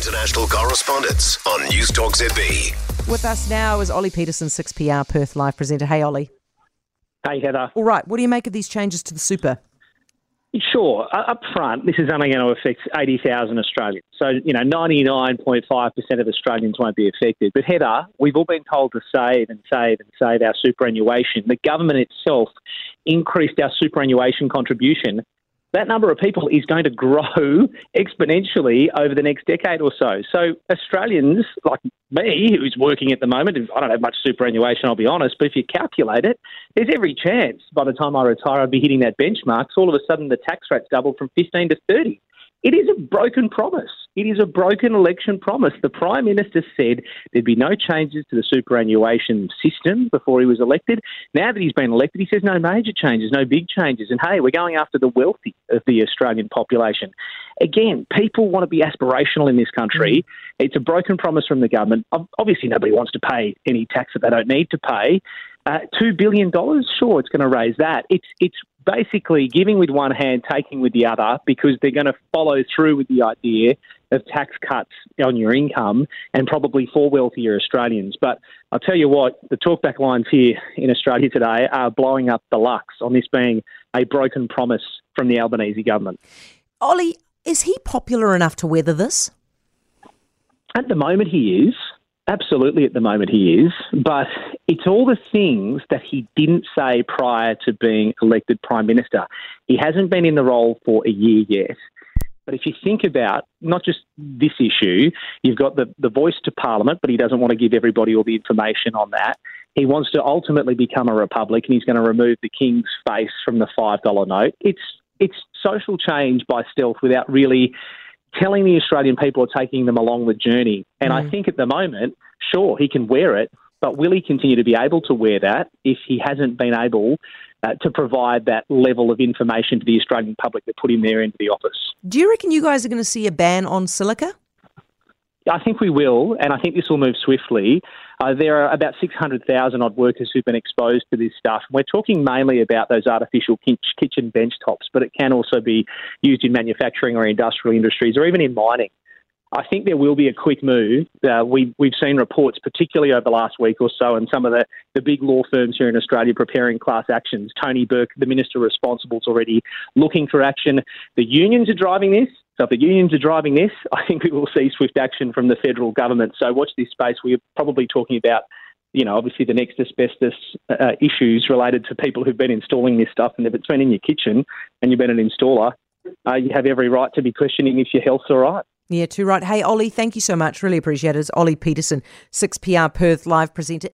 international correspondents on News Talk ZB. With us now is Ollie Peterson, 6PR Perth Live presenter. Hey, Ollie. Hey, Heather. All right, what do you make of these changes to the super? Sure. Uh, up front, this is only going to affect 80,000 Australians. So, you know, 99.5% of Australians won't be affected. But, Heather, we've all been told to save and save and save our superannuation. The government itself increased our superannuation contribution that number of people is going to grow exponentially over the next decade or so. So Australians like me, who's working at the moment, I don't have much superannuation, I'll be honest, but if you calculate it, there's every chance by the time I retire I'll be hitting that benchmark. So all of a sudden the tax rate's doubled from 15 to 30. It is a broken promise. It is a broken election promise. The Prime Minister said there'd be no changes to the superannuation system before he was elected. Now that he's been elected, he says no major changes, no big changes. And hey, we're going after the wealthy of the Australian population. Again, people want to be aspirational in this country. Mm. It's a broken promise from the government. Obviously, nobody wants to pay any tax that they don't need to pay. Uh, Two billion dollars, sure, it's going to raise that. It's it's basically giving with one hand, taking with the other, because they're going to follow through with the idea of tax cuts on your income and probably for wealthier Australians. But I'll tell you what, the talkback lines here in Australia today are blowing up the lux on this being a broken promise from the Albanese government. Ollie, is he popular enough to weather this? At the moment, he is. Absolutely, at the moment he is, but it's all the things that he didn't say prior to being elected Prime Minister. He hasn't been in the role for a year yet. But if you think about not just this issue, you've got the, the voice to Parliament, but he doesn't want to give everybody all the information on that. He wants to ultimately become a republic and he's going to remove the king's face from the $5 note. It's, it's social change by stealth without really telling the Australian people are taking them along the journey. And mm. I think at the moment, sure, he can wear it, but will he continue to be able to wear that if he hasn't been able uh, to provide that level of information to the Australian public that put him there into the office? Do you reckon you guys are going to see a ban on silica? I think we will, and I think this will move swiftly. Uh, there are about 600,000 odd workers who've been exposed to this stuff. We're talking mainly about those artificial kitchen bench tops, but it can also be used in manufacturing or industrial industries or even in mining. I think there will be a quick move. Uh, we, we've seen reports, particularly over the last week or so, and some of the, the big law firms here in Australia preparing class actions. Tony Burke, the minister responsible, is already looking for action. The unions are driving this. So if the unions are driving this, I think we will see swift action from the federal government. So watch this space. We're probably talking about, you know, obviously the next asbestos uh, issues related to people who've been installing this stuff. And if it's been in your kitchen and you've been an installer, uh, you have every right to be questioning if your health's all right. Yeah, too right. Hey, Ollie, thank you so much. Really appreciate it. It's Ollie Peterson, 6PR Perth live presenter.